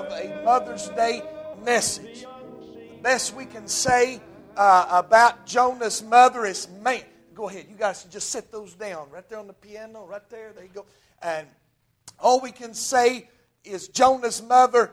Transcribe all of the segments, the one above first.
have a Mother's Day message. The best we can say uh, about Jonah's mother is, man, go ahead. You guys just set those down right there on the piano, right there. There you go. And all we can say is Jonah's mother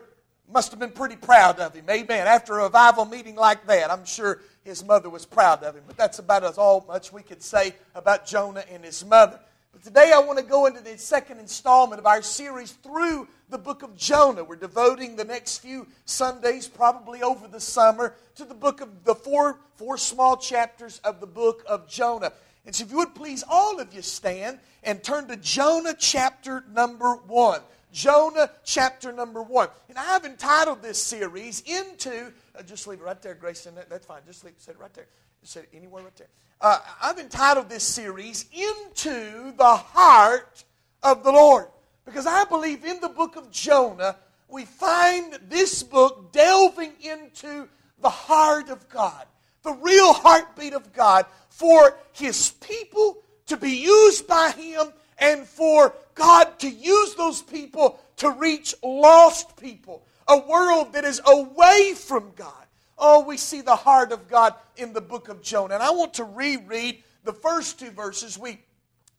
must have been pretty proud of him. Amen. After a revival meeting like that, I'm sure his mother was proud of him. But that's about as all much we could say about Jonah and his mother. But today I want to go into the second installment of our series through the book of Jonah. We're devoting the next few Sundays, probably over the summer, to the book of the four, four small chapters of the book of Jonah. And so if you would please, all of you stand and turn to Jonah chapter number one. Jonah chapter number one. And I have entitled this series into, uh, just leave it right there, Grayson. That, that's fine. Just leave it, right there. It anywhere right there. Uh, I've entitled this series, Into the Heart of the Lord. Because I believe in the book of Jonah, we find this book delving into the heart of God, the real heartbeat of God for his people to be used by him and for God to use those people to reach lost people, a world that is away from God. Oh, we see the heart of God in the book of Jonah. And I want to reread the first two verses. We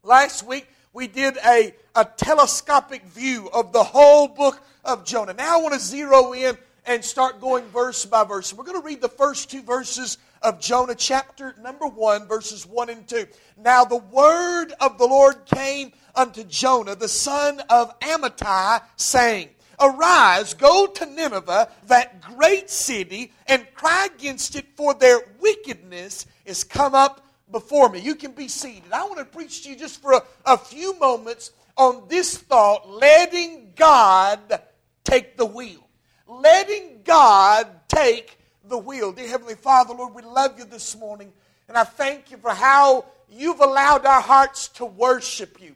last week we did a, a telescopic view of the whole book of Jonah. Now I want to zero in and start going verse by verse. We're going to read the first two verses of Jonah, chapter number 1, verses 1 and 2. Now the word of the Lord came unto Jonah, the son of Amittai, saying, Arise, go to Nineveh, that great city, and cry against it, for their wickedness is come up before me. You can be seated. I want to preach to you just for a, a few moments on this thought letting God take the wheel. Letting God take the wheel. Dear Heavenly Father, Lord, we love you this morning, and I thank you for how you've allowed our hearts to worship you.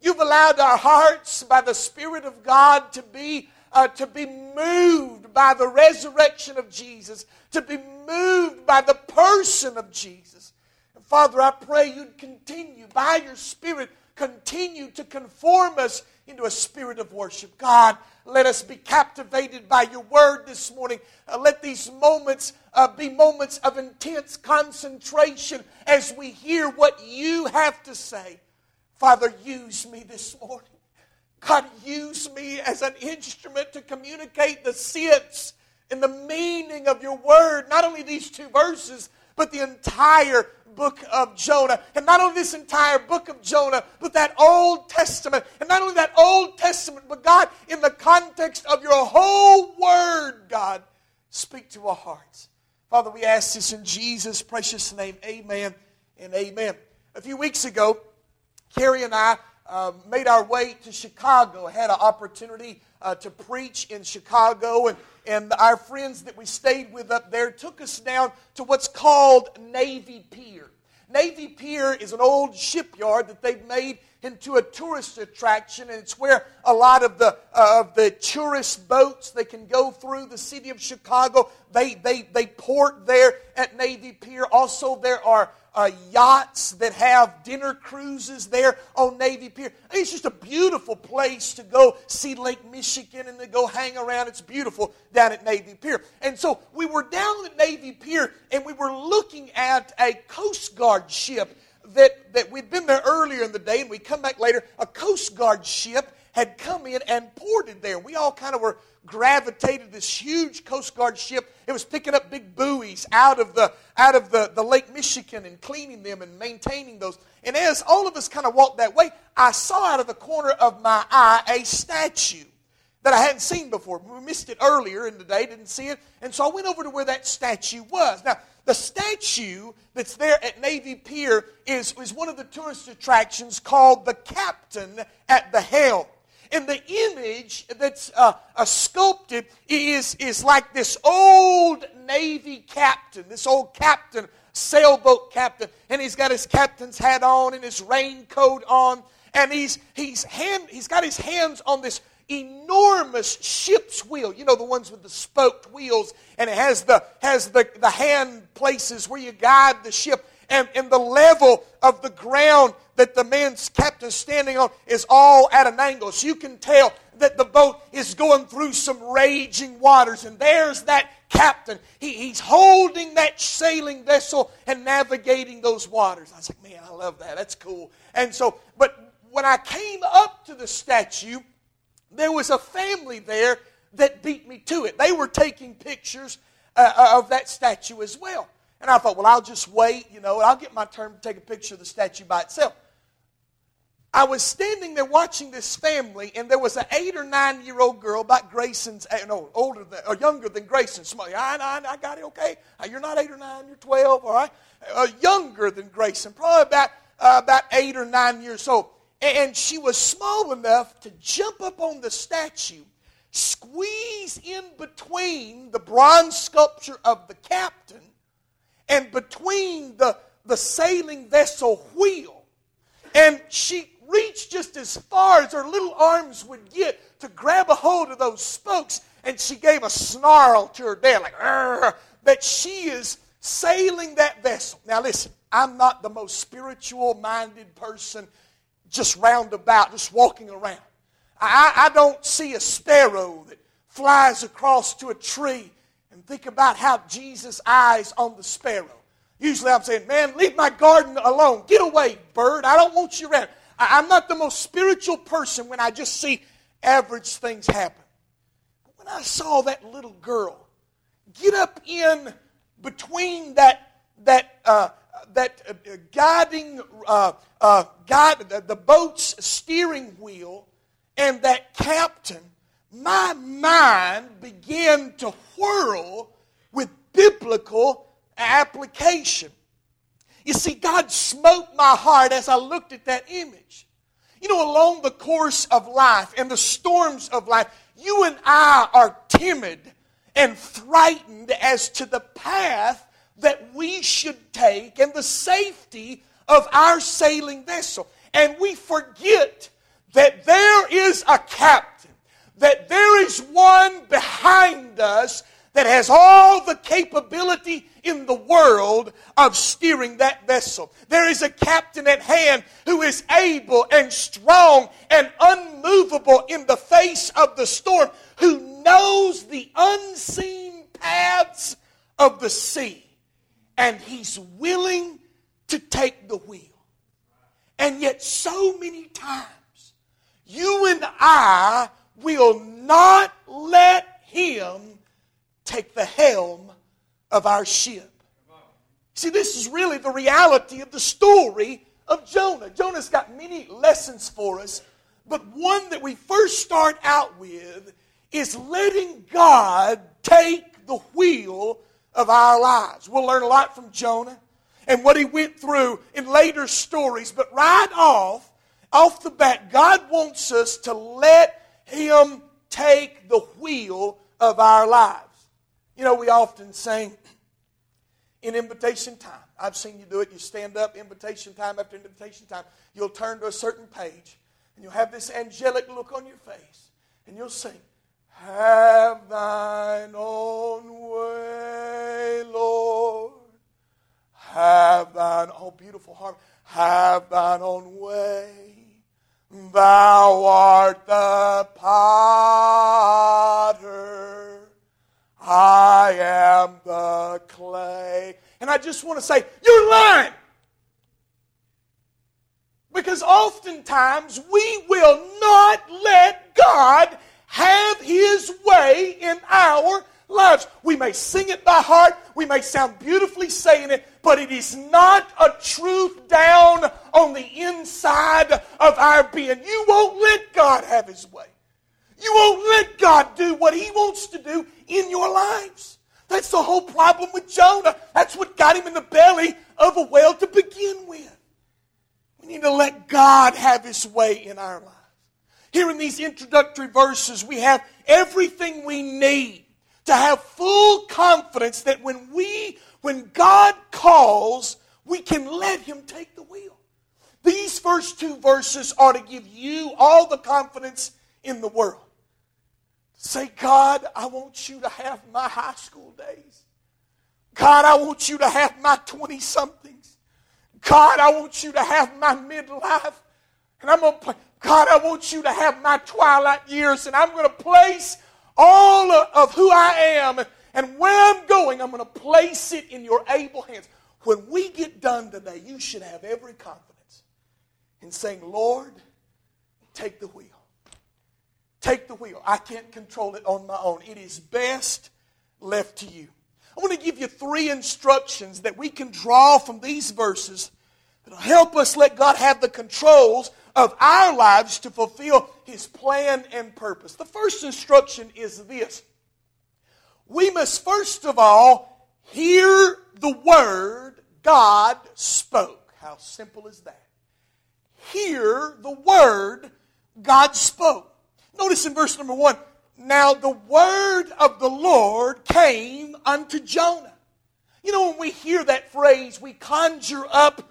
You've allowed our hearts by the Spirit of God to be, uh, to be moved by the resurrection of Jesus, to be moved by the person of Jesus. Father, I pray you'd continue by your Spirit, continue to conform us into a spirit of worship. God, let us be captivated by your word this morning. Uh, let these moments uh, be moments of intense concentration as we hear what you have to say. Father, use me this morning. God, use me as an instrument to communicate the sense and the meaning of your word. Not only these two verses, but the entire book of Jonah. And not only this entire book of Jonah, but that Old Testament. And not only that Old Testament, but God, in the context of your whole word, God, speak to our hearts. Father, we ask this in Jesus' precious name. Amen and amen. A few weeks ago, Carrie and I uh, made our way to Chicago, had an opportunity uh, to preach in Chicago, and, and our friends that we stayed with up there took us down to what's called Navy Pier. Navy Pier is an old shipyard that they've made into a tourist attraction, and it's where a lot of the uh, of the tourist boats they can go through the city of Chicago. They they they port there at Navy Pier. Also, there are uh, yachts that have dinner cruises there on Navy Pier. It's just a beautiful place to go see Lake Michigan and to go hang around. It's beautiful down at Navy Pier. And so we were down at Navy Pier and we were looking at a Coast Guard ship that, that we'd been there earlier in the day and we come back later. A Coast Guard ship had come in and ported there. We all kind of were gravitated this huge Coast Guard ship. It was picking up big buoys out of the out of the, the Lake Michigan and cleaning them and maintaining those. And as all of us kind of walked that way, I saw out of the corner of my eye a statue. that I hadn't seen before. We missed it earlier in the day, didn't see it. And so I went over to where that statue was. Now, the statue that's there at Navy Pier is, is one of the tourist attractions called the Captain at the Helm. And the image that's uh, uh, sculpted is, is like this old Navy captain, this old captain, sailboat captain, and he's got his captain's hat on and his raincoat on, and he's, he's, hand, he's got his hands on this enormous ship's wheel. You know, the ones with the spoked wheels, and it has the, has the, the hand places where you guide the ship. And, and the level of the ground that the man's captain standing on is all at an angle. So you can tell that the boat is going through some raging waters. And there's that captain. He, he's holding that sailing vessel and navigating those waters. I was like, man, I love that. That's cool. And so, but when I came up to the statue, there was a family there that beat me to it. They were taking pictures uh, uh, of that statue as well. And I thought, well, I'll just wait, you know, I'll get my turn to take a picture of the statue by itself. I was standing there watching this family, and there was an eight or nine year old girl, about Grayson's, eh, no, older than, or younger than Grayson. Somebody, I, I, I got it, okay. Uh, you're not eight or nine, you're 12, all right. Uh, younger than Grayson, probably about, uh, about eight or nine years old. And she was small enough to jump up on the statue, squeeze in between the bronze sculpture of the captain and between the, the sailing vessel wheel. And she reached just as far as her little arms would get to grab a hold of those spokes. And she gave a snarl to her dad, like, that she is sailing that vessel. Now, listen, I'm not the most spiritual minded person just roundabout, just walking around. I, I don't see a sparrow that flies across to a tree and think about how Jesus' eyes on the sparrow. Usually I'm saying, man, leave my garden alone. Get away, bird. I don't want you around. I, I'm not the most spiritual person when I just see average things happen. But when I saw that little girl get up in between that, that uh, that uh, guiding, uh, uh, guide, the, the boat's steering wheel and that captain, my mind began to whirl with biblical application. You see, God smote my heart as I looked at that image. You know, along the course of life and the storms of life, you and I are timid and frightened as to the path that we should take and the safety of our sailing vessel. And we forget that there is a captain, that there is one behind us that has all the capability in the world of steering that vessel. There is a captain at hand who is able and strong and unmovable in the face of the storm, who knows the unseen paths of the sea and he's willing to take the wheel. And yet, so many times, you and I will not let him take the helm of our ship. See, this is really the reality of the story of Jonah. Jonah's got many lessons for us, but one that we first start out with is letting God take the wheel of our lives. We'll learn a lot from Jonah and what he went through in later stories, but right off, off the bat, God wants us to let him take the wheel of our lives. You know, we often sing in invitation time. I've seen you do it. You stand up, invitation time after invitation time. You'll turn to a certain page, and you'll have this angelic look on your face, and you'll sing, have thine own way, Lord. Have thine, oh, beautiful harmony. Have thine own way. Thou art the potter. I am the clay. And I just want to say, you're lying. Because oftentimes we will not let God have His way in our lives. We may sing it by heart, we may sound beautifully saying it, but it is not a truth down on the inside of our being. You won't let God have His way. You won't let God do what He wants to do in your lives. That's the whole problem with Jonah. That's what got him in the belly of a whale to begin with. We need to let God have His way in our lives. Here in these introductory verses, we have everything we need to have full confidence that when we, when God calls, we can let Him take the wheel. These first two verses are to give you all the confidence in the world. Say, God, I want you to have my high school days. God, I want you to have my 20 somethings. God, I want you to have my midlife. And I'm going to play. God, I want you to have my twilight years. And I'm going to place all of who I am and where I'm going, I'm going to place it in your able hands. When we get done today, you should have every confidence in saying, Lord, take the wheel. Take the wheel. I can't control it on my own. It is best left to you. I want to give you three instructions that we can draw from these verses that'll help us let God have the controls of our lives to fulfill His plan and purpose. The first instruction is this we must first of all hear the word God spoke. How simple is that? Hear the word God spoke. Notice in verse number one now the word of the Lord came unto Jonah. You know, when we hear that phrase, we conjure up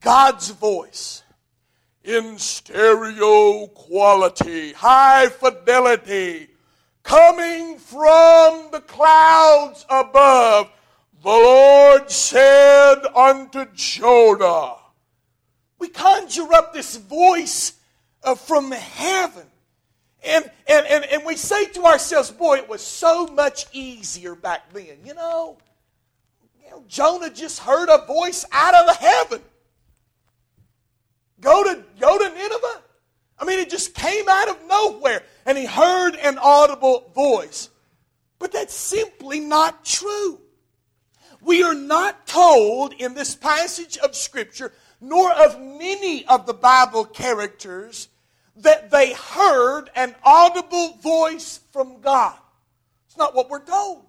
God's voice in stereo quality, high fidelity, coming from the clouds above. The Lord said unto Jonah, We conjure up this voice uh, from heaven. And, and, and, and we say to ourselves, boy, it was so much easier back then. You know, you know Jonah just heard a voice out of heaven. Go to, go to Nineveh? I mean, it just came out of nowhere and he heard an audible voice. But that's simply not true. We are not told in this passage of Scripture, nor of many of the Bible characters, that they heard an audible voice from God. It's not what we're told.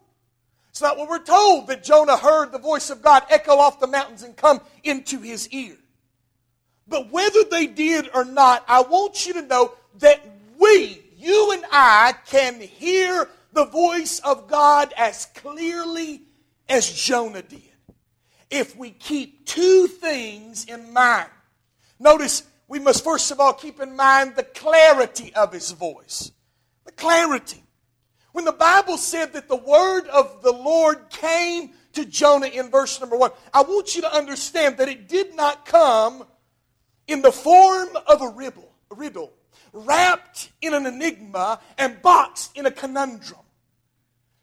It's not what we're told that Jonah heard the voice of God echo off the mountains and come into his ear. But whether they did or not, I want you to know that we, you and I, can hear the voice of God as clearly as Jonah did. If we keep two things in mind. Notice, we must first of all keep in mind the clarity of his voice. The clarity. When the Bible said that the word of the Lord came to Jonah in verse number one, I want you to understand that it did not come in the form of a riddle, a riddle wrapped in an enigma and boxed in a conundrum.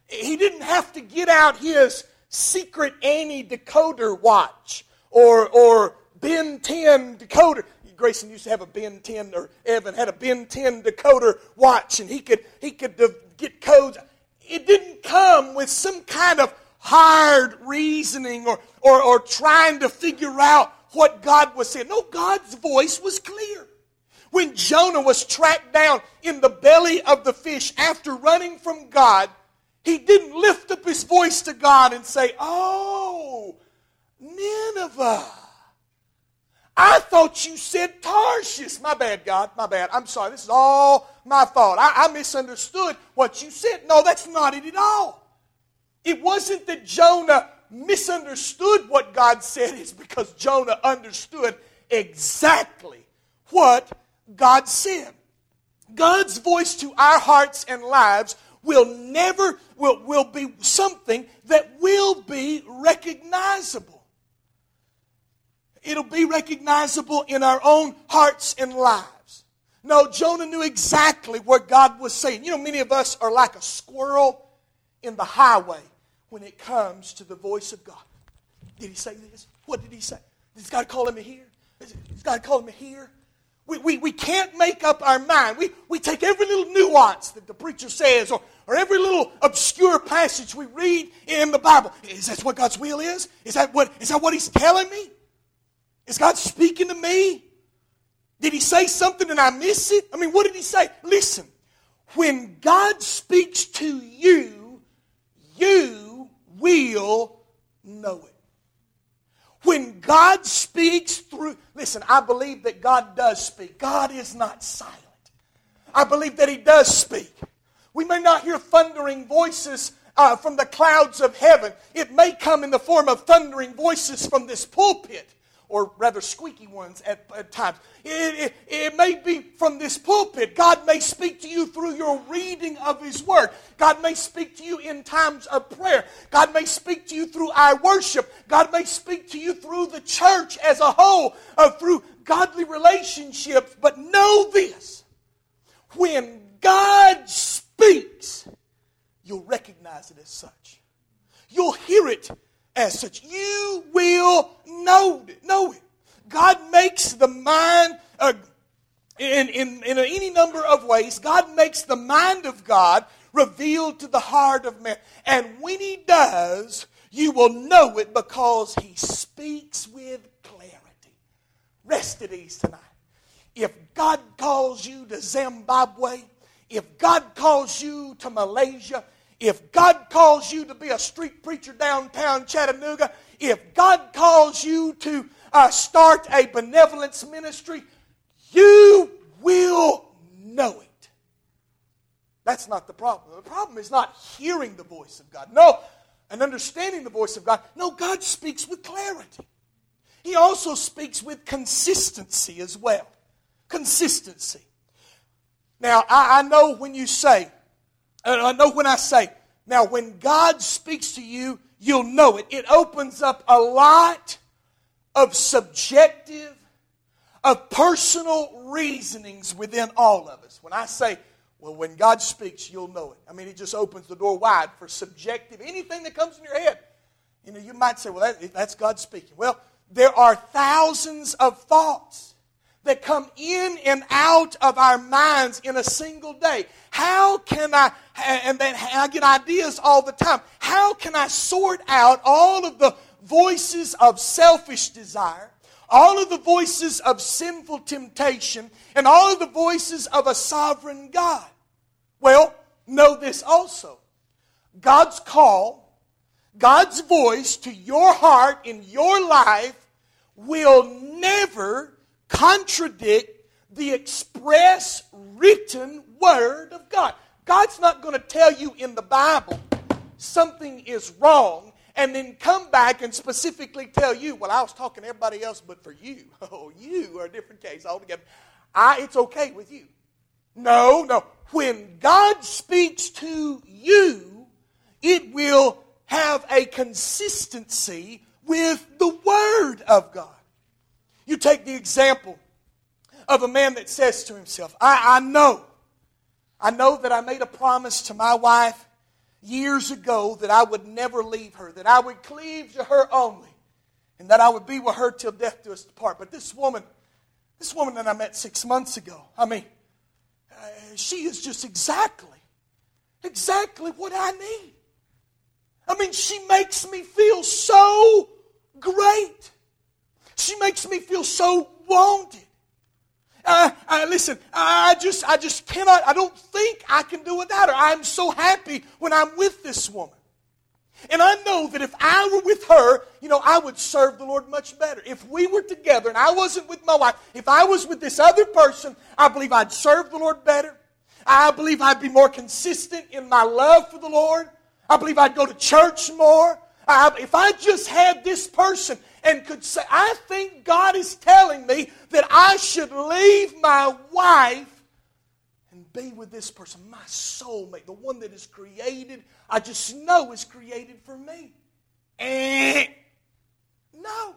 He didn't have to get out his secret Annie decoder watch or, or Ben 10 decoder. Grayson used to have a Ben 10, or Evan had a Ben 10 decoder watch, and he could, he could get codes. It didn't come with some kind of hard reasoning or, or, or trying to figure out what God was saying. No, God's voice was clear. When Jonah was tracked down in the belly of the fish after running from God, he didn't lift up his voice to God and say, Oh, Nineveh. I thought you said Tarshish. My bad, God. My bad. I'm sorry. This is all my fault. I, I misunderstood what you said. No, that's not it at all. It wasn't that Jonah misunderstood what God said is because Jonah understood exactly what God said. God's voice to our hearts and lives will never will, will be something that will be recognizable. It'll be recognizable in our own hearts and lives. No, Jonah knew exactly what God was saying. You know, many of us are like a squirrel in the highway when it comes to the voice of God. Did he say this? What did he say? Does God call him here? Does God call him here? We, we, we can't make up our mind. We, we take every little nuance that the preacher says or, or every little obscure passage we read in the Bible. Is that what God's will is? Is that what, is that what he's telling me? Is God speaking to me? Did he say something and I miss it? I mean, what did he say? Listen, when God speaks to you, you will know it. When God speaks through, listen, I believe that God does speak. God is not silent. I believe that He does speak. We may not hear thundering voices uh, from the clouds of heaven. It may come in the form of thundering voices from this pulpit or rather squeaky ones at, at times. It, it, it, may be from this pulpit. God may speak to you through your reading of His Word. God may speak to you in times of prayer. God may speak to you through our worship. God may speak to you through the church as a whole, uh, through godly relationships. But know this when God speaks, you'll recognize it as such. You'll hear it as such. You will know it. Know it. God makes the mind uh, in, in, in any number of ways. God makes the mind of God revealed to the heart of man. And when He does, you will know it because He speaks with clarity. Rest at ease tonight. If God calls you to Zimbabwe, if God calls you to Malaysia, if God calls you to be a street preacher downtown Chattanooga, if God calls you to uh, start a benevolence ministry, you will know it. That's not the problem. The problem is not hearing the voice of God. No, and understanding the voice of God. No, God speaks with clarity. He also speaks with consistency as well. Consistency. Now, I, I know when you say, I know when I say, now when God speaks to you, you'll know it. It opens up a lot of subjective, of personal reasonings within all of us. When I say, well, when God speaks, you'll know it. I mean, it just opens the door wide for subjective, anything that comes in your head. You know, you might say, well, that, that's God speaking. Well, there are thousands of thoughts that come in and out of our minds in a single day. How can I, and then I get ideas all the time, how can I sort out all of the voices of selfish desire, all of the voices of sinful temptation, and all of the voices of a sovereign God? Well, know this also God's call, God's voice to your heart in your life will never contradict the express written word of God. God's not going to tell you in the Bible something is wrong and then come back and specifically tell you, well, I was talking to everybody else, but for you, oh, you are a different case altogether. I, it's okay with you. No, no. When God speaks to you, it will have a consistency with the Word of God. You take the example of a man that says to himself, I, I know, I know that I made a promise to my wife years ago that I would never leave her, that I would cleave to her only, and that I would be with her till death do us depart. But this woman, this woman that I met six months ago, I mean, uh, she is just exactly, exactly what I need. I mean, she makes me feel so great. She makes me feel so wanted. Listen, I just, I just cannot, I don't think I can do without her. I'm so happy when I'm with this woman. And I know that if I were with her, you know, I would serve the Lord much better. If we were together and I wasn't with my wife, if I was with this other person, I believe I'd serve the Lord better. I believe I'd be more consistent in my love for the Lord. I believe I'd go to church more. I, if I just had this person and could say, I think God is telling me that I should leave my wife and be with this person, my soulmate, the one that is created, I just know is created for me. Eh. No.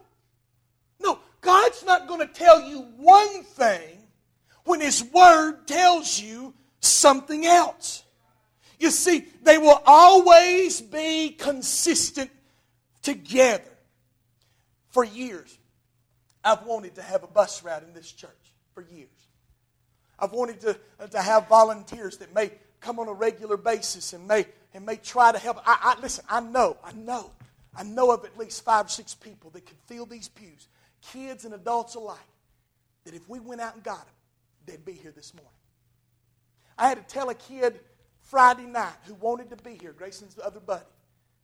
No, God's not going to tell you one thing when His Word tells you something else. You see, they will always be consistent together for years. I've wanted to have a bus route in this church for years. I've wanted to, uh, to have volunteers that may come on a regular basis and may, and may try to help. I, I, listen, I know, I know, I know of at least five or six people that could fill these pews, kids and adults alike, that if we went out and got them, they'd be here this morning. I had to tell a kid Friday night who wanted to be here, Grayson's other buddy,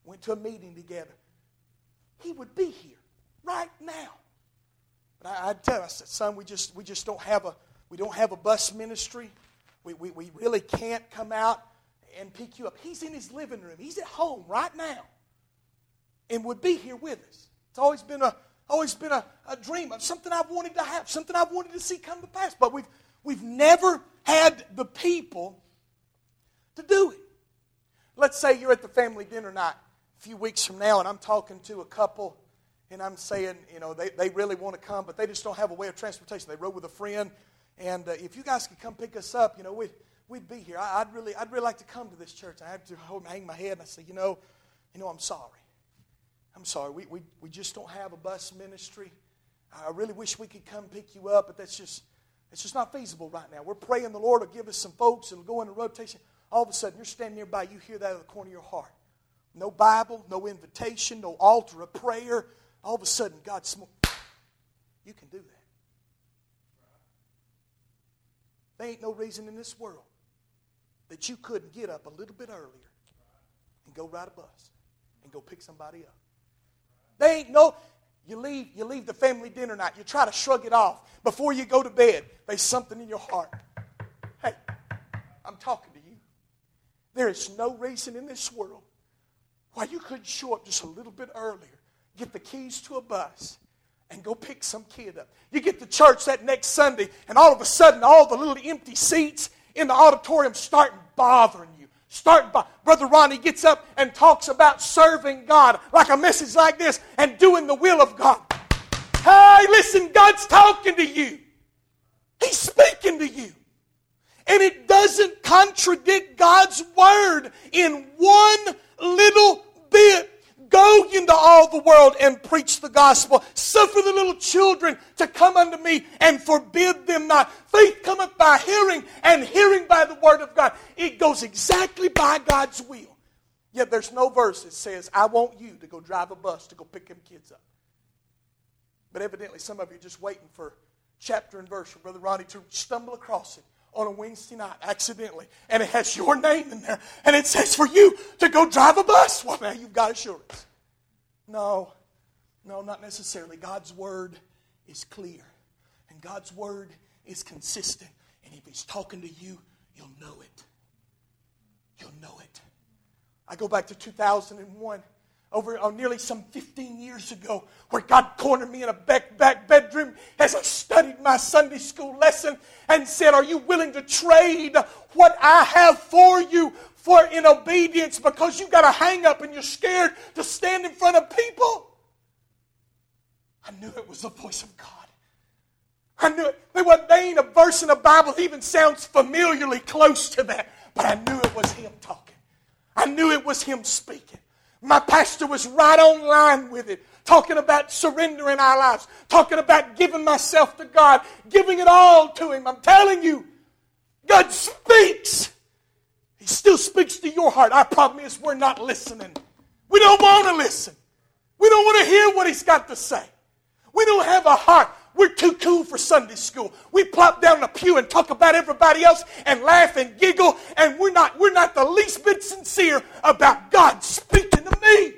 went to a meeting together. He would be here right now. But I, I'd tell him, I said, son, we just, we just don't have a, we don't have a bus ministry. We, we, we really can't come out and pick you up. He's in his living room. He's at home right now and would be here with us. It's always been a, always been a, a dream of something I've wanted to have, something I've wanted to see come to pass. But we've, we've never had the people to do it. Let's say you're at the family dinner night a few weeks from now, and I'm talking to a couple, and I'm saying, you know, they, they really want to come, but they just don't have a way of transportation. They rode with a friend, and uh, if you guys could come pick us up, you know, we'd, we'd be here. I, would really, I'd really like to come to this church. I have to hold, hang my head, and I say, you know, you know, I'm sorry. I'm sorry. We, we, we just don't have a bus ministry. I really wish we could come pick you up, but that's just, it's just not feasible right now. We're praying the Lord will give us some folks and go into rotation. All of a sudden, you're standing nearby, you hear that out of the corner of your heart. No Bible, no invitation, no altar of prayer. All of a sudden, God's smoke. You can do that. There ain't no reason in this world that you couldn't get up a little bit earlier and go ride a bus and go pick somebody up. They ain't no. You leave, you leave the family dinner night. You try to shrug it off. Before you go to bed, there's something in your heart. Hey, I'm talking to you. There is no reason in this world why you couldn't show up just a little bit earlier, get the keys to a bus, and go pick some kid up. You get to church that next Sunday, and all of a sudden, all the little empty seats in the auditorium start bothering you. Start by Brother Ronnie gets up and talks about serving God like a message like this and doing the will of God. Hey, listen, God's talking to you. He's speaking to you. And it doesn't contradict God's word in one little bit. Go into all the world and preach the gospel. Suffer the little children to come unto me and forbid them not. Faith cometh by hearing, and hearing by the word of God. It goes exactly by God's will. Yet there's no verse that says, I want you to go drive a bus to go pick them kids up. But evidently, some of you are just waiting for chapter and verse for Brother Ronnie to stumble across it on a Wednesday night accidentally, and it has your name in there, and it says for you to go drive a bus. Well, now you've got assurance. No, no, not necessarily. God's word is clear, and God's word is consistent. And if He's talking to you, you'll know it. You'll know it. I go back to 2001 over uh, nearly some 15 years ago where God cornered me in a back, back bedroom as I studied my Sunday school lesson and said, Are you willing to trade what I have for you for in obedience because you got a hang up and you're scared to stand in front of people? I knew it was the voice of God. I knew it. There, was, there ain't a verse in the Bible that even sounds familiarly close to that, but I knew it was Him talking. I knew it was Him speaking. My pastor was right on line with it, talking about surrendering our lives, talking about giving myself to God, giving it all to Him. I'm telling you, God speaks. He still speaks to your heart. Our problem is we're not listening. We don't want to listen. We don't want to hear what He's got to say. We don't have a heart. We're too cool for Sunday school. We plop down the pew and talk about everybody else and laugh and giggle, and we're not, we're not the least bit sincere about God speaking to me.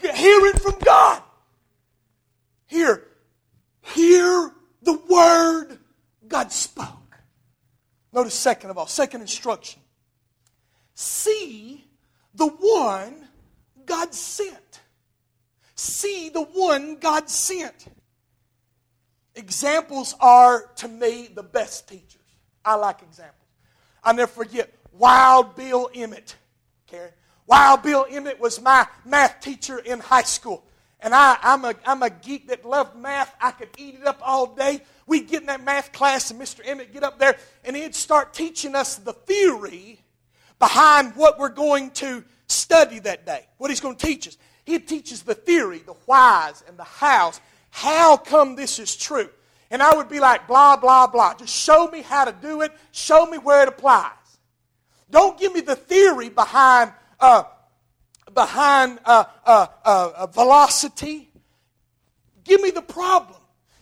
Hear it from God. Hear, hear the word God spoke. Notice, second of all, second instruction. See the one God sent. See the one God sent. Examples are, to me, the best teachers. I like examples. I'll never forget Wild Bill Emmett. Karen. Wild Bill Emmett was my math teacher in high school. And I, I'm, a, I'm a geek that loved math. I could eat it up all day. We'd get in that math class, and Mr. Emmett get up there, and he'd start teaching us the theory behind what we're going to study that day, what he's going to teach us. He teaches the theory, the whys, and the hows. How come this is true? And I would be like, blah, blah, blah. Just show me how to do it. Show me where it applies. Don't give me the theory behind, uh, behind uh, uh, uh velocity. Give me the problem.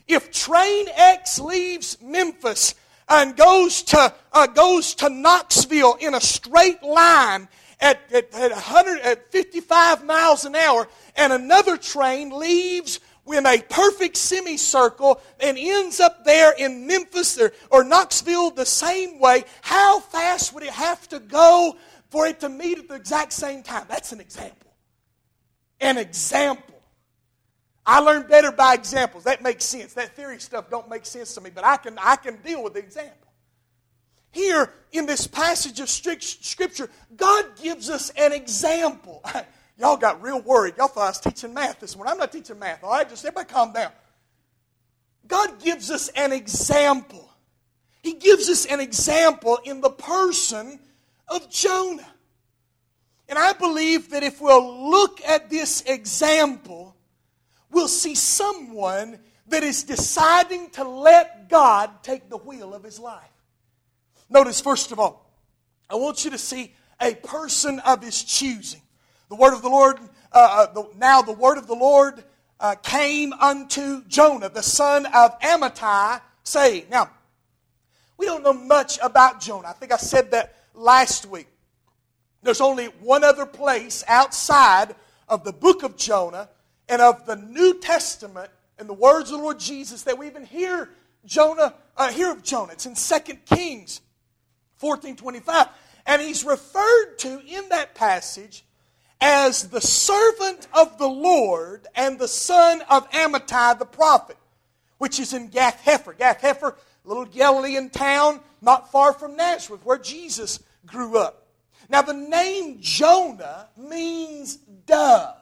If train X leaves Memphis and goes to, uh, goes to Knoxville in a straight line at, at, at, 100, at 55 miles an hour, and another train leaves in a perfect semicircle and ends up there in Memphis or, or Knoxville the same way, how fast would it have to go for it to meet at the exact same time? That's an example. An example. I learn better by examples. That makes sense. That theory stuff don't make sense to me, but I can, I can deal with the example. Here in this passage of Scripture, God gives us an example. Y'all got real worried. Y'all thought I was teaching math this morning. I'm not teaching math, all right? Just everybody calm down. God gives us an example. He gives us an example in the person of Jonah. And I believe that if we'll look at this example, we'll see someone that is deciding to let God take the wheel of his life. Notice, first of all, I want you to see a person of his choosing. The word of the Lord, uh, uh, the, now the word of the Lord uh, came unto Jonah, the son of Amittai, saying, Now, we don't know much about Jonah. I think I said that last week. There's only one other place outside of the book of Jonah and of the New Testament and the words of the Lord Jesus that we even hear Jonah, uh, hear of Jonah. It's in 2 Kings 14 25. And he's referred to in that passage as the servant of the Lord and the son of Amittai the prophet, which is in Gath Hepher. Gath Hepher, a little Galilean town not far from Nazareth, where Jesus grew up. Now, the name Jonah means dove.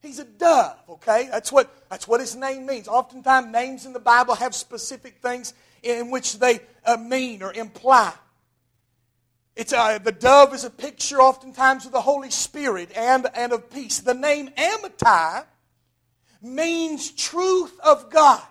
He's a dove, okay? That's what, that's what his name means. Oftentimes, names in the Bible have specific things in which they uh, mean or imply. It's uh, the dove is a picture oftentimes of the Holy Spirit and, and of peace. The name Amittai means truth of God.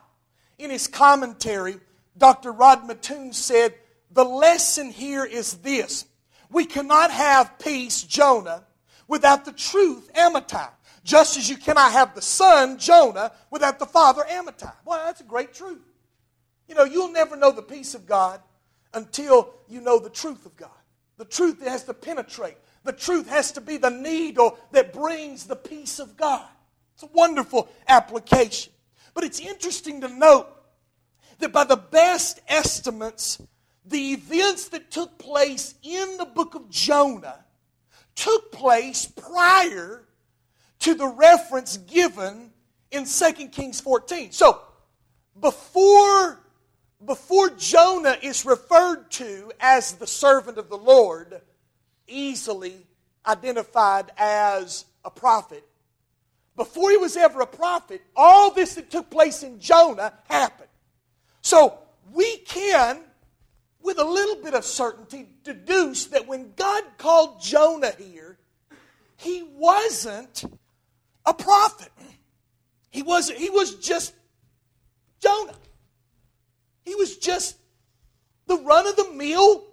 In his commentary, Dr. Rod Mattoon said, The lesson here is this we cannot have peace, Jonah, without the truth, Amittai. Just as you cannot have the son, Jonah, without the father, Amittai. Well, that's a great truth. You know, you'll never know the peace of God until you know the truth of God. The truth that has to penetrate. The truth has to be the needle that brings the peace of God. It's a wonderful application. But it's interesting to note that by the best estimates, the events that took place in the book of Jonah took place prior to the reference given in 2 Kings 14. So, before before Jonah is referred to as the servant of the Lord, easily identified as a prophet, before he was ever a prophet, all this that took place in Jonah happened. So we can, with a little bit of certainty, deduce that when God called Jonah here, he wasn't a prophet. He was, he was just Jonah. He was just the run of the mill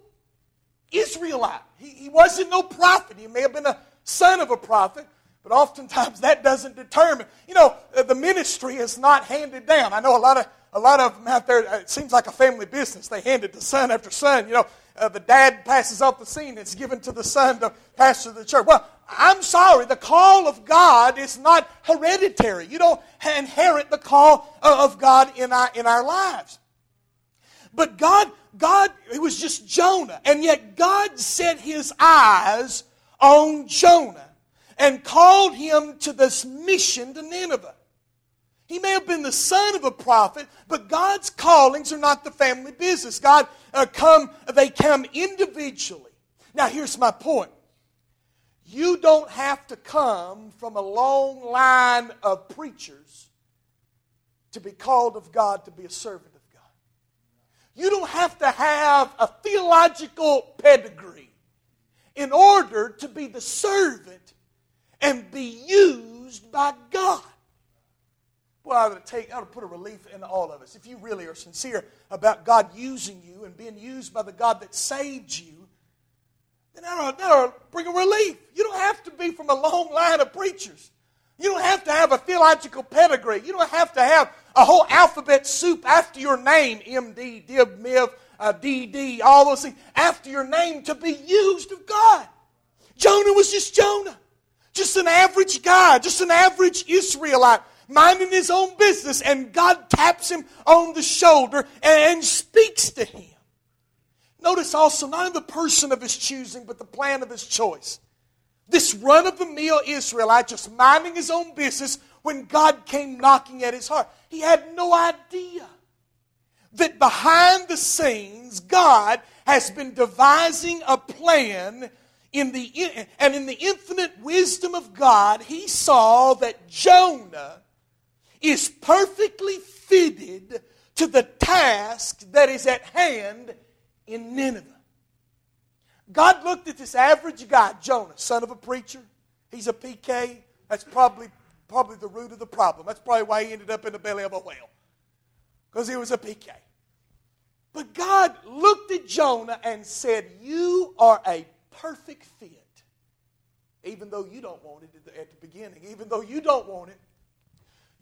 Israelite. He, he wasn't no prophet. He may have been a son of a prophet, but oftentimes that doesn't determine. You know, the ministry is not handed down. I know a lot of a lot of them out there. It seems like a family business. They hand it to son after son. You know, uh, the dad passes off the scene. It's given to the son to pastor the church. Well, I'm sorry. The call of God is not hereditary. You don't inherit the call of God in our in our lives. But God, God, it was just Jonah. And yet God set his eyes on Jonah and called him to this mission to Nineveh. He may have been the son of a prophet, but God's callings are not the family business. God uh, come, they come individually. Now here's my point. You don't have to come from a long line of preachers to be called of God to be a servant of God. you don't have to have a theological pedigree in order to be the servant and be used by God. Well, I would take, I would put a relief in all of us. If you really are sincere about God using you and being used by the God that saved you, then that'll, that'll bring a relief. You don't have to be from a long line of preachers. You don't have to have a theological pedigree. You don't have to have a whole alphabet soup after your name, MD, Dib, Miv, uh, DD, all those things, after your name to be used of God. Jonah was just Jonah, just an average guy, just an average Israelite, minding his own business, and God taps him on the shoulder and speaks to him. Notice also, not in the person of his choosing, but the plan of his choice. This run of the mill Israelite just minding his own business when God came knocking at his heart. He had no idea that behind the scenes, God has been devising a plan in the, and in the infinite wisdom of God, he saw that Jonah is perfectly fitted to the task that is at hand in Nineveh. God looked at this average guy, Jonah, son of a preacher. He's a PK. That's probably, probably the root of the problem. That's probably why he ended up in the belly of a whale, because he was a PK. But God looked at Jonah and said, You are a perfect fit, even though you don't want it at the, at the beginning, even though you don't want it.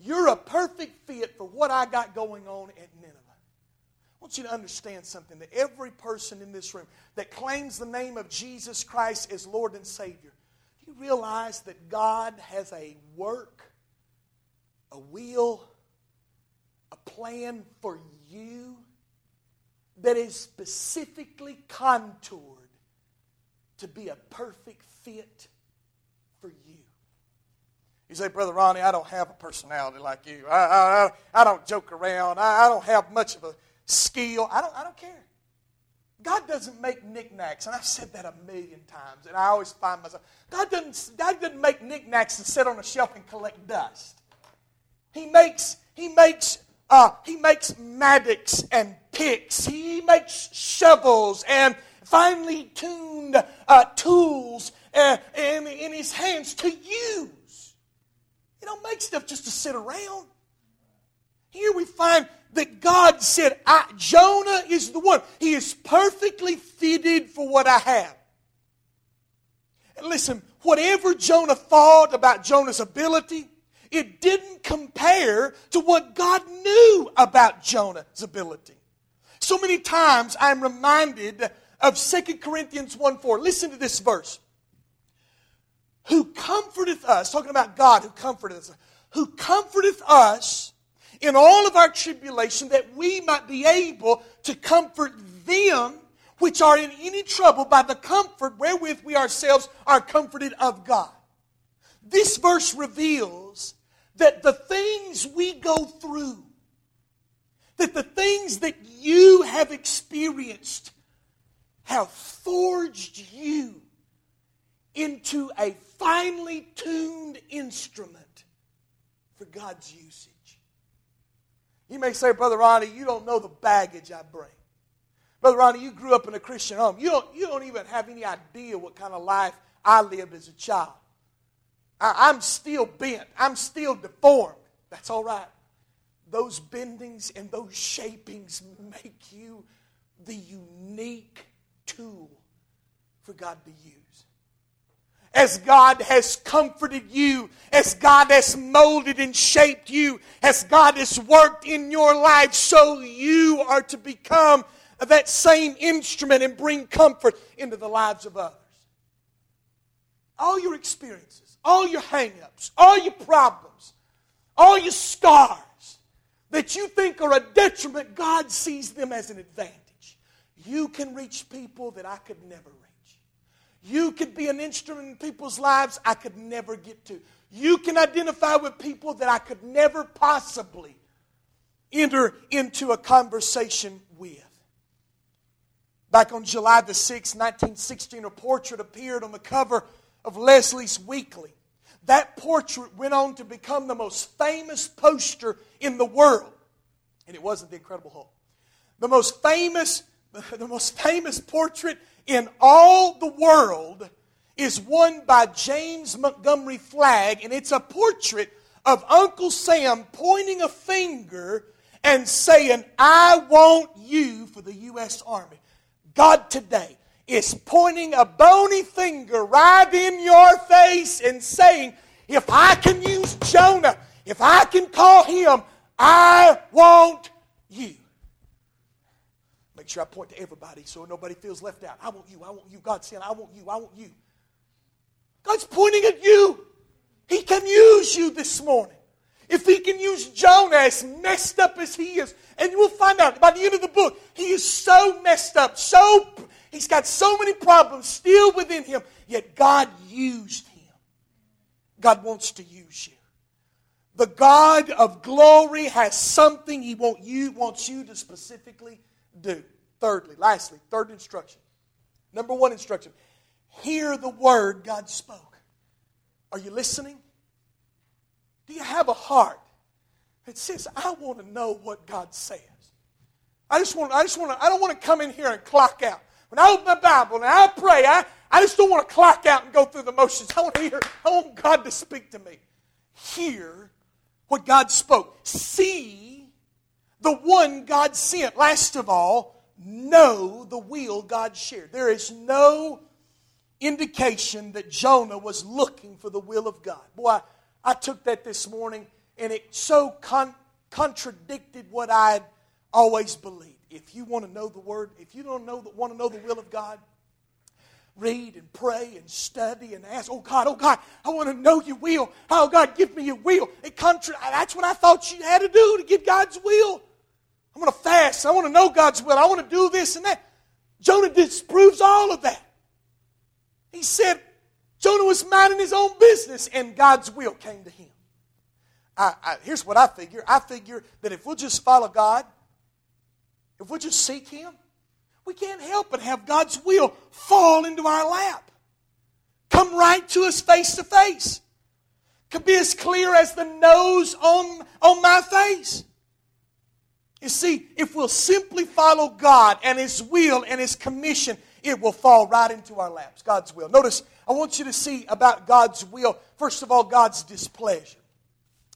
You're a perfect fit for what I got going on at Nineveh. I want you to understand something that every person in this room that claims the name of Jesus Christ as Lord and Savior, do you realize that God has a work, a will, a plan for you that is specifically contoured to be a perfect fit? You say, Brother Ronnie, I don't have a personality like you. I, I, I don't joke around. I, I don't have much of a skill. I don't, I don't care. God doesn't make knickknacks, and I've said that a million times, and I always find myself, God doesn't, God doesn't make knickknacks and sit on a shelf and collect dust. He makes, he makes, uh, he makes mattocks and picks. He makes shovels and finely tuned uh, tools uh, in, in his hands to use. He don't make stuff just to sit around. Here we find that God said, Jonah is the one. He is perfectly fitted for what I have. And listen, whatever Jonah thought about Jonah's ability, it didn't compare to what God knew about Jonah's ability. So many times I'm reminded of 2 Corinthians 1 4. Listen to this verse. Who comforteth us, talking about God who comforteth us, who comforteth us in all of our tribulation that we might be able to comfort them which are in any trouble by the comfort wherewith we ourselves are comforted of God. This verse reveals that the things we go through, that the things that you have experienced have forged you into a finely tuned instrument for God's usage. You may say, Brother Ronnie, you don't know the baggage I bring. Brother Ronnie, you grew up in a Christian home. You don't, you don't even have any idea what kind of life I lived as a child. I, I'm still bent. I'm still deformed. That's all right. Those bendings and those shapings make you the unique tool for God to use as God has comforted you, as God has molded and shaped you, as God has worked in your life, so you are to become that same instrument and bring comfort into the lives of others. All your experiences, all your hangups, all your problems, all your scars that you think are a detriment, God sees them as an advantage. You can reach people that I could never reach. You could be an instrument in people's lives I could never get to. You can identify with people that I could never possibly enter into a conversation with. Back on July the 6th, 1916, a portrait appeared on the cover of Leslie's Weekly. That portrait went on to become the most famous poster in the world. And it wasn't the Incredible Hulk. The most famous, the most famous portrait in all the world is one by James Montgomery Flagg, and it's a portrait of Uncle Sam pointing a finger and saying, I want you for the U.S. Army. God today is pointing a bony finger right in your face and saying, If I can use Jonah, if I can call him, I want you. I point to everybody so nobody feels left out. I want you, I want you. God's saying, I want you, I want you. God's pointing at you. He can use you this morning. If he can use Jonah as messed up as he is, and you will find out by the end of the book, he is so messed up, so he's got so many problems still within him, yet God used him. God wants to use you. The God of glory has something he want you, wants you to specifically do. Thirdly, lastly, third instruction. Number one instruction hear the word God spoke. Are you listening? Do you have a heart that says, I want to know what God says? I just want, I just want to, I don't want to come in here and clock out. When I open my Bible and I pray, I, I just don't want to clock out and go through the motions. I want to hear, I want God to speak to me. Hear what God spoke. See the one God sent. Last of all, know the will God shared. There is no indication that Jonah was looking for the will of God. Boy, I, I took that this morning and it so con- contradicted what I'd always believed. If you want to know the Word, if you don't know that want to know the will of God, read and pray and study and ask, oh God, oh God, I want to know your will. Oh God, give me your will. It contra- that's what I thought you had to do to get God's will. I'm going to fast. I want to know God's will. I want to do this and that. Jonah disproves all of that. He said Jonah was minding his own business and God's will came to him. I, I, here's what I figure I figure that if we'll just follow God, if we'll just seek Him, we can't help but have God's will fall into our lap. Come right to us face to face. Could be as clear as the nose on, on my face. You see, if we'll simply follow God and His will and His commission, it will fall right into our laps. God's will. Notice, I want you to see about God's will. First of all, God's displeasure.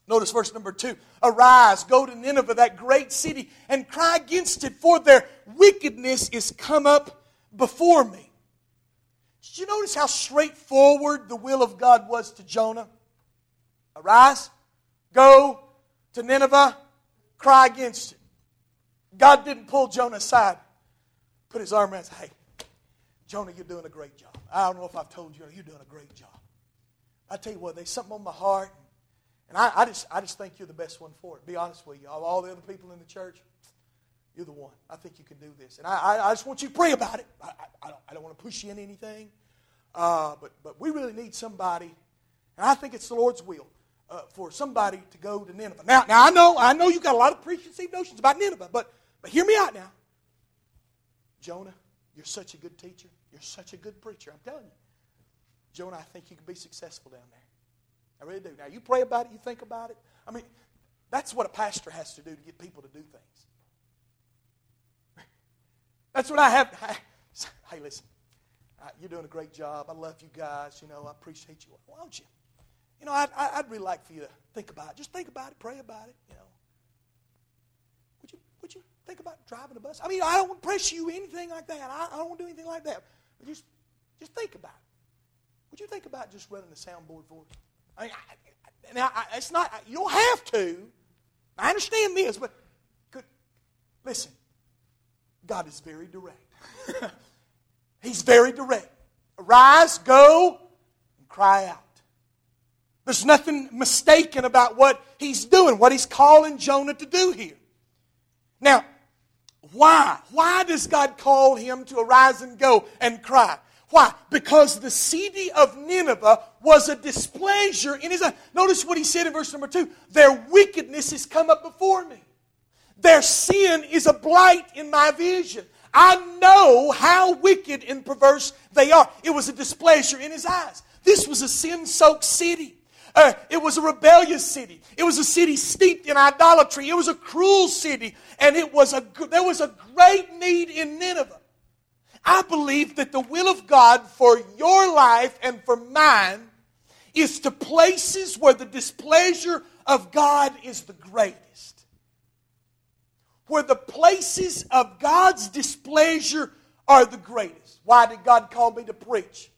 Notice verse number two. Arise, go to Nineveh, that great city, and cry against it, for their wickedness is come up before me. Did you notice how straightforward the will of God was to Jonah? Arise, go to Nineveh, cry against it. God didn't pull Jonah aside, put his arm around and say, Hey, Jonah, you're doing a great job. I don't know if I've told you, you're doing a great job. I tell you what, there's something on my heart. And I, I, just, I just think you're the best one for it. Be honest with you. Of all the other people in the church, you're the one. I think you can do this. And I, I, I just want you to pray about it. I, I, don't, I don't want to push you in anything. Uh, but, but we really need somebody, and I think it's the Lord's will, uh, for somebody to go to Nineveh. Now, now I know, I know you've got a lot of preconceived notions about Nineveh, but, but hear me out now. Jonah, you're such a good teacher. You're such a good preacher. I'm telling you. Jonah, I think you can be successful down there. I really do. Now, you pray about it, you think about it. I mean, that's what a pastor has to do to get people to do things. That's what I have. Hey, listen, uh, you're doing a great job. I love you guys. You know, I appreciate you. Why don't you? You know, I'd, I'd really like for you to think about it. Just think about it, pray about it. You know, would you? Would you think about driving a bus? I mean, I don't press you anything like that. I, I don't do anything like that. But just, just think about it. Would you think about just running the soundboard for us? I mean, I, now, I, it's not, you don't have to. I understand this, but could, listen, God is very direct. He's very direct. Arise, go, and cry out. There's nothing mistaken about what he's doing, what he's calling Jonah to do here. Now, why? Why does God call him to arise and go and cry? Why? Because the city of Nineveh was a displeasure in his eyes. Notice what he said in verse number two Their wickedness has come up before me. Their sin is a blight in my vision. I know how wicked and perverse they are. It was a displeasure in his eyes. This was a sin soaked city. Uh, it was a rebellious city. It was a city steeped in idolatry. It was a cruel city. And it was a, there was a great need in Nineveh. I believe that the will of God for your life and for mine is to places where the displeasure of God is the greatest. Where the places of God's displeasure are the greatest. Why did God call me to preach?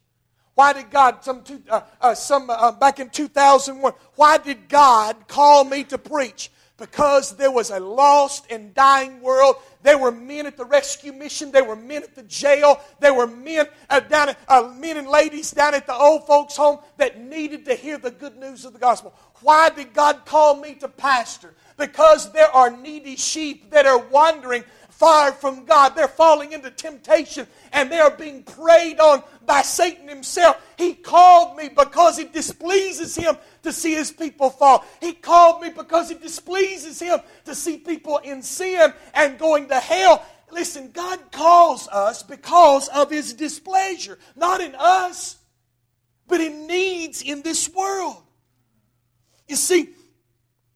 Why did God, some, two, uh, uh, some uh, back in 2001, why did God call me to preach? because there was a lost and dying world. There were men at the rescue mission. There were men at the jail. There were men uh, down at, uh, men and ladies down at the old folks' home that needed to hear the good news of the gospel. Why did God call me to pastor? Because there are needy sheep that are wandering far from God. They're falling into temptation and they are being preyed on by Satan himself. He called me because it displeases him to see his people fall. He called me because it displeases him to see people in sin and going to hell. Listen, God calls us because of his displeasure, not in us, but in needs in this world. You see,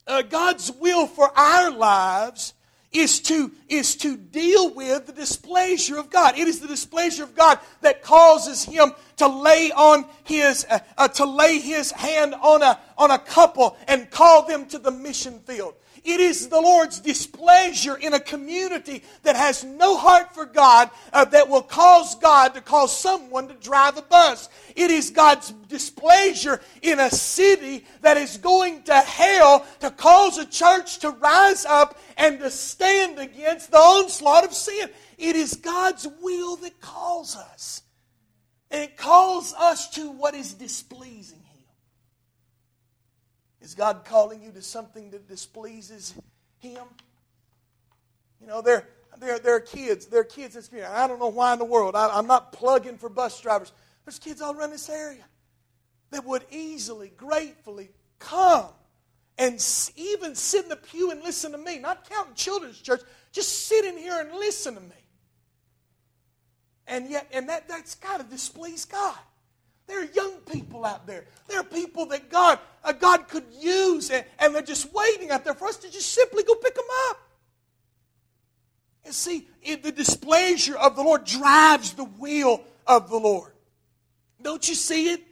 uh, God's will for our lives is to, is to deal with the displeasure of God. It is the displeasure of God that causes him to lay on his, uh, uh, to lay his hand on a, on a couple and call them to the mission field. It is the Lord's displeasure in a community that has no heart for God uh, that will cause God to cause someone to drive a bus. It is God's displeasure in a city that is going to hell to cause a church to rise up and to stand against the onslaught of sin. It is God's will that calls us. And it calls us to what is displeasing is God calling you to something that displeases Him? You know, there, there, there are kids. There are kids that's here. I don't know why in the world. I, I'm not plugging for bus drivers. There's kids all around this area that would easily, gratefully come and even sit in the pew and listen to me. Not counting children's church, just sit in here and listen to me. And yet, and that, that's got to displease God. There are young people out there. There are people that God, God could use, and, and they're just waiting out there for us to just simply go pick them up. And see, the displeasure of the Lord drives the will of the Lord. Don't you see it?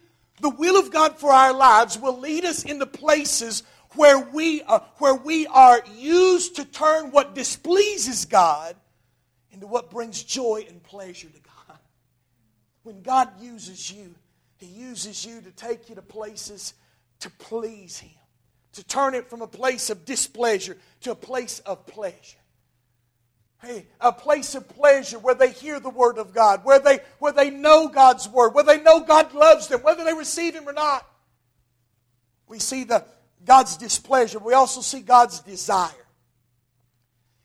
The will of God for our lives will lead us into places where we are, where we are used to turn what displeases God into what brings joy and pleasure to God. When God uses you, he uses you to take you to places to please Him, to turn it from a place of displeasure to a place of pleasure. Hey, a place of pleasure where they hear the Word of God, where they, where they know God's Word, where they know God loves them, whether they receive Him or not. We see the, God's displeasure. We also see God's desire.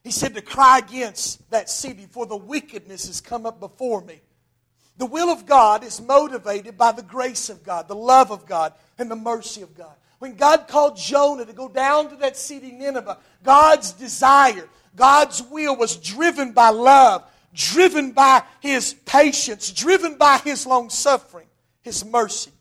He said to cry against that city, for the wickedness has come up before me. The will of God is motivated by the grace of God, the love of God, and the mercy of God. When God called Jonah to go down to that city, Nineveh, God's desire, God's will was driven by love, driven by His patience, driven by His long suffering, His mercy.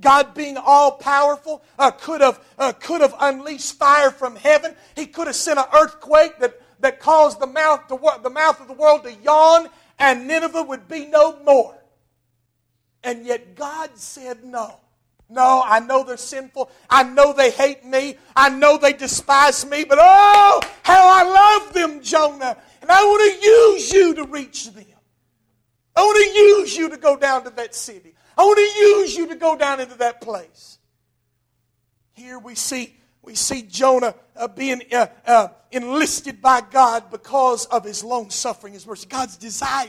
God, being all powerful, uh, could, have, uh, could have unleashed fire from heaven. He could have sent an earthquake that, that caused the mouth, to, the mouth of the world to yawn and Nineveh would be no more. And yet God said no. No, I know they're sinful. I know they hate me. I know they despise me. But oh, how I love them, Jonah. And I want to use you to reach them. I want to use you to go down to that city. I want to use you to go down into that place. Here we see we see Jonah uh, being uh, uh, enlisted by God because of his long suffering, his mercy, God's desire.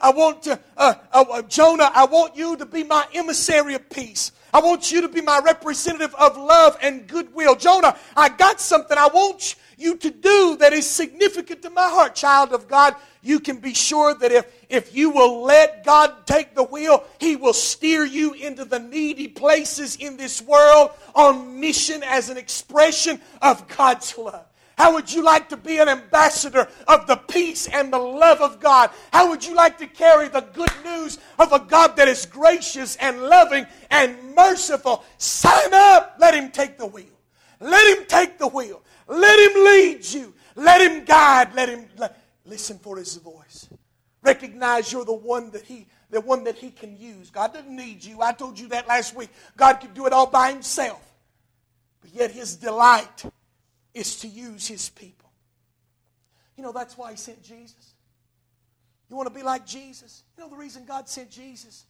I want to, uh, uh, uh, Jonah, I want you to be my emissary of peace. I want you to be my representative of love and goodwill. Jonah, I got something I want you to do that is significant to my heart, child of God you can be sure that if, if you will let God take the wheel, He will steer you into the needy places in this world on mission as an expression of God's love. How would you like to be an ambassador of the peace and the love of God? How would you like to carry the good news of a God that is gracious and loving and merciful? Sign up. Let Him take the wheel. Let Him take the wheel. Let Him lead you. Let Him guide. Let Him. Listen for his voice. Recognize you're the one that he the one that he can use. God doesn't need you. I told you that last week. God can do it all by himself. But yet his delight is to use his people. You know that's why he sent Jesus. You want to be like Jesus? You know the reason God sent Jesus?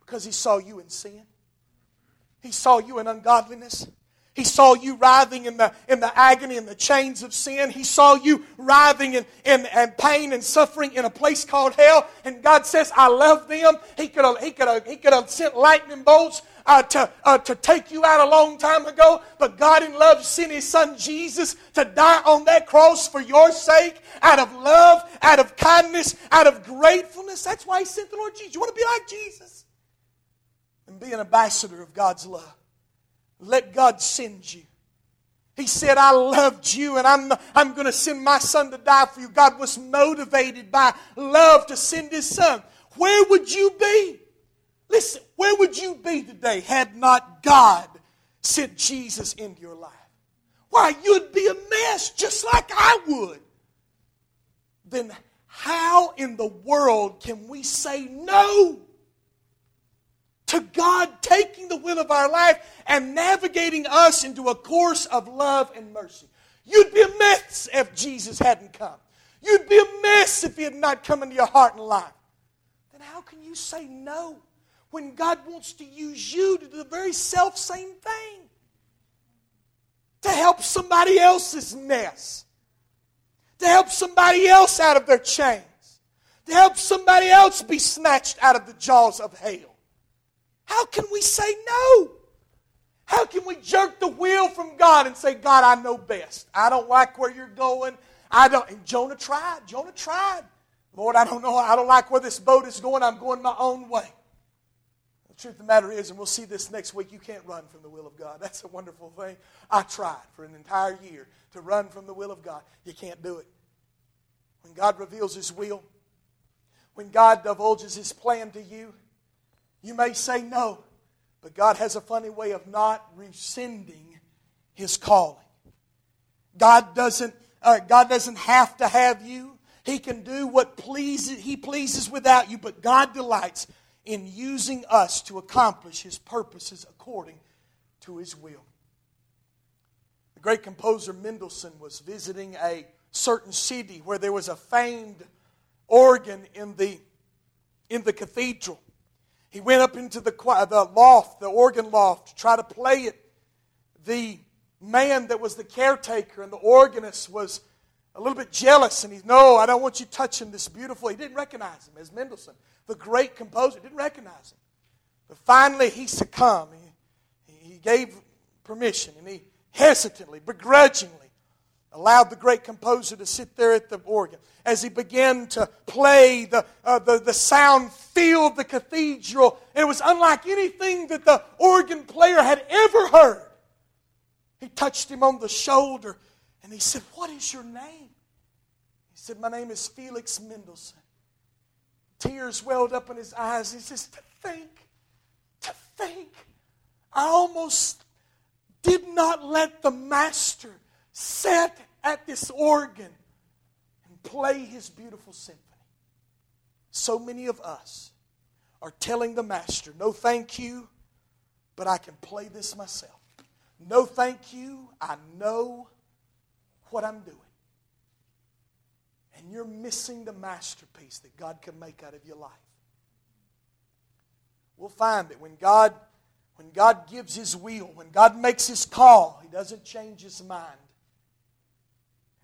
Because he saw you in sin. He saw you in ungodliness. He saw you writhing in the, in the agony and the chains of sin. He saw you writhing in, in, in pain and suffering in a place called hell. And God says, I love them. He could have, he could have, he could have sent lightning bolts uh, to, uh, to take you out a long time ago. But God in love sent His Son Jesus to die on that cross for your sake out of love, out of kindness, out of gratefulness. That's why He sent the Lord Jesus. You want to be like Jesus? And be an ambassador of God's love. Let God send you. He said, I loved you and I'm, I'm going to send my son to die for you. God was motivated by love to send his son. Where would you be? Listen, where would you be today had not God sent Jesus into your life? Why, you'd be a mess just like I would. Then how in the world can we say no? To God taking the will of our life and navigating us into a course of love and mercy. You'd be a mess if Jesus hadn't come. You'd be a mess if He had not come into your heart and life. Then how can you say no when God wants to use you to do the very self same thing? To help somebody else's mess, to help somebody else out of their chains, to help somebody else be snatched out of the jaws of hell. How can we say no? How can we jerk the wheel from God and say, God, I know best. I don't like where you're going. I don't. And Jonah tried. Jonah tried. Lord, I don't know. I don't like where this boat is going. I'm going my own way. The truth of the matter is, and we'll see this next week, you can't run from the will of God. That's a wonderful thing. I tried for an entire year to run from the will of God. You can't do it. When God reveals His will, when God divulges His plan to you, you may say no, but God has a funny way of not rescinding His calling. God doesn't, uh, God doesn't have to have you. He can do what pleases, He pleases without you, but God delights in using us to accomplish His purposes according to His will. The great composer Mendelssohn was visiting a certain city where there was a famed organ in the, in the cathedral. He went up into the, the loft, the organ loft, to try to play it. The man that was the caretaker and the organist was a little bit jealous, and he, no, I don't want you touching this beautiful. He didn't recognize him as Mendelssohn, the great composer, didn't recognize him. But finally, he succumbed. He, he gave permission, and he hesitantly, begrudgingly allowed the great composer to sit there at the organ. As he began to play, the, uh, the, the sound filled the cathedral. It was unlike anything that the organ player had ever heard. He touched him on the shoulder and he said, What is your name? He said, My name is Felix Mendelssohn. Tears welled up in his eyes. He says, To think, to think, I almost did not let the master sit at this organ and play his beautiful symphony. So many of us are telling the master, no thank you, but I can play this myself. No thank you, I know what I'm doing. And you're missing the masterpiece that God can make out of your life. We'll find that when God when God gives his will, when God makes his call, he doesn't change his mind.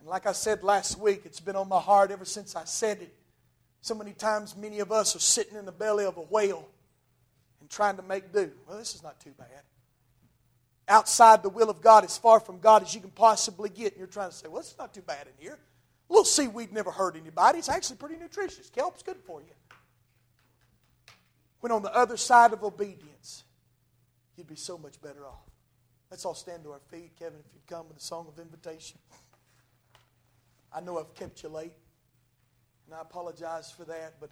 And like I said last week, it's been on my heart ever since I said it. So many times, many of us are sitting in the belly of a whale and trying to make do. Well, this is not too bad. Outside the will of God, as far from God as you can possibly get. And you're trying to say, well, it's not too bad in here. A little seaweed never hurt anybody. It's actually pretty nutritious. Kelp's good for you. When on the other side of obedience, you'd be so much better off. Let's all stand to our feet. Kevin, if you'd come with a song of invitation. I know I've kept you late, and I apologize for that, but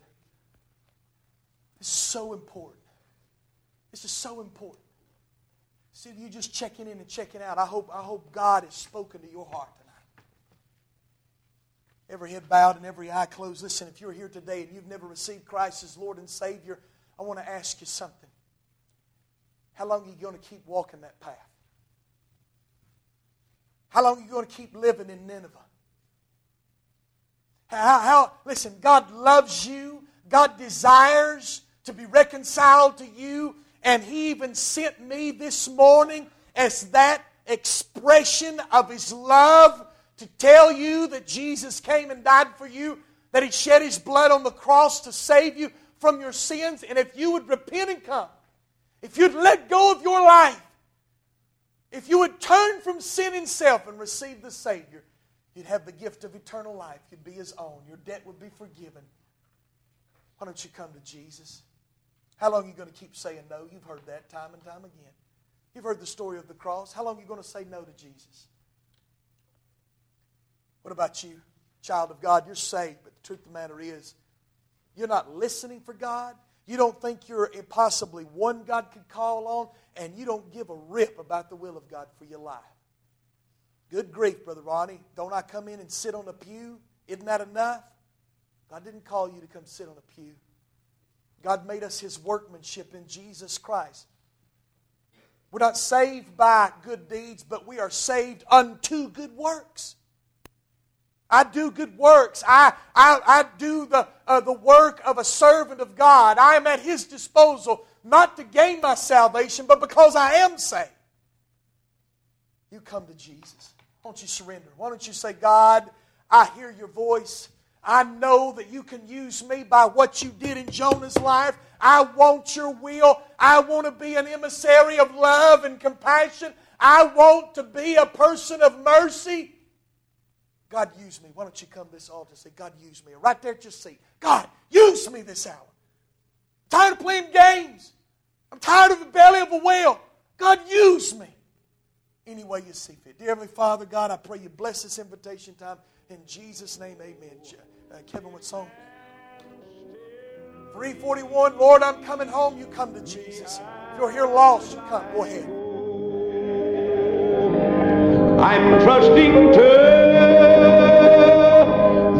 it's so important. This is so important. See, you just checking in and checking out. I hope, I hope God has spoken to your heart tonight. Every head bowed and every eye closed. Listen, if you're here today and you've never received Christ as Lord and Savior, I want to ask you something. How long are you going to keep walking that path? How long are you going to keep living in Nineveh? How, how, listen, God loves you. God desires to be reconciled to you. And He even sent me this morning as that expression of His love to tell you that Jesus came and died for you, that He shed His blood on the cross to save you from your sins. And if you would repent and come, if you'd let go of your life, if you would turn from sin and self and receive the Savior, you'd have the gift of eternal life. You'd be His own. Your debt would be forgiven. Why don't you come to Jesus? How long are you going to keep saying no? You've heard that time and time again. You've heard the story of the cross. How long are you going to say no to Jesus? What about you, child of God? You're saved, but the truth of the matter is, you're not listening for God. You don't think you're possibly one God could call on, and you don't give a rip about the will of God for your life. Good grief, Brother Ronnie. Don't I come in and sit on a pew? Isn't that enough? God didn't call you to come sit on a pew. God made us His workmanship in Jesus Christ. We're not saved by good deeds, but we are saved unto good works. I do good works. I, I, I do the, uh, the work of a servant of God. I am at His disposal, not to gain my salvation, but because I am saved. You come to Jesus. Why don't you surrender? Why don't you say, God, I hear your voice. I know that you can use me by what you did in Jonah's life. I want your will. I want to be an emissary of love and compassion. I want to be a person of mercy. God, use me. Why don't you come this altar and say, God, use me? Right there at your seat. God, use me this hour. I'm tired of playing games. I'm tired of the belly of a whale. God, use me. Any way you see fit. Dear Heavenly Father, God, I pray you bless this invitation time. In Jesus' name, amen. Uh, Kevin, what song? 341, Lord, I'm coming home. You come to Jesus. If you're here lost, you come. Go ahead. I'm trusting to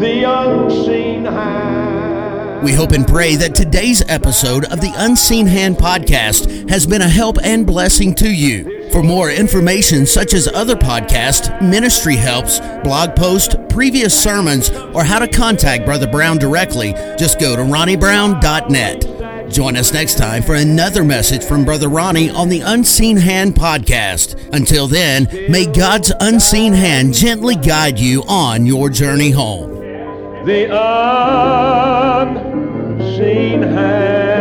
the unseen hand. We hope and pray that today's episode of the Unseen Hand podcast has been a help and blessing to you. For more information, such as other podcasts, ministry helps, blog posts, previous sermons, or how to contact Brother Brown directly, just go to ronniebrown.net. Join us next time for another message from Brother Ronnie on the Unseen Hand podcast. Until then, may God's unseen hand gently guide you on your journey home. The unseen hand.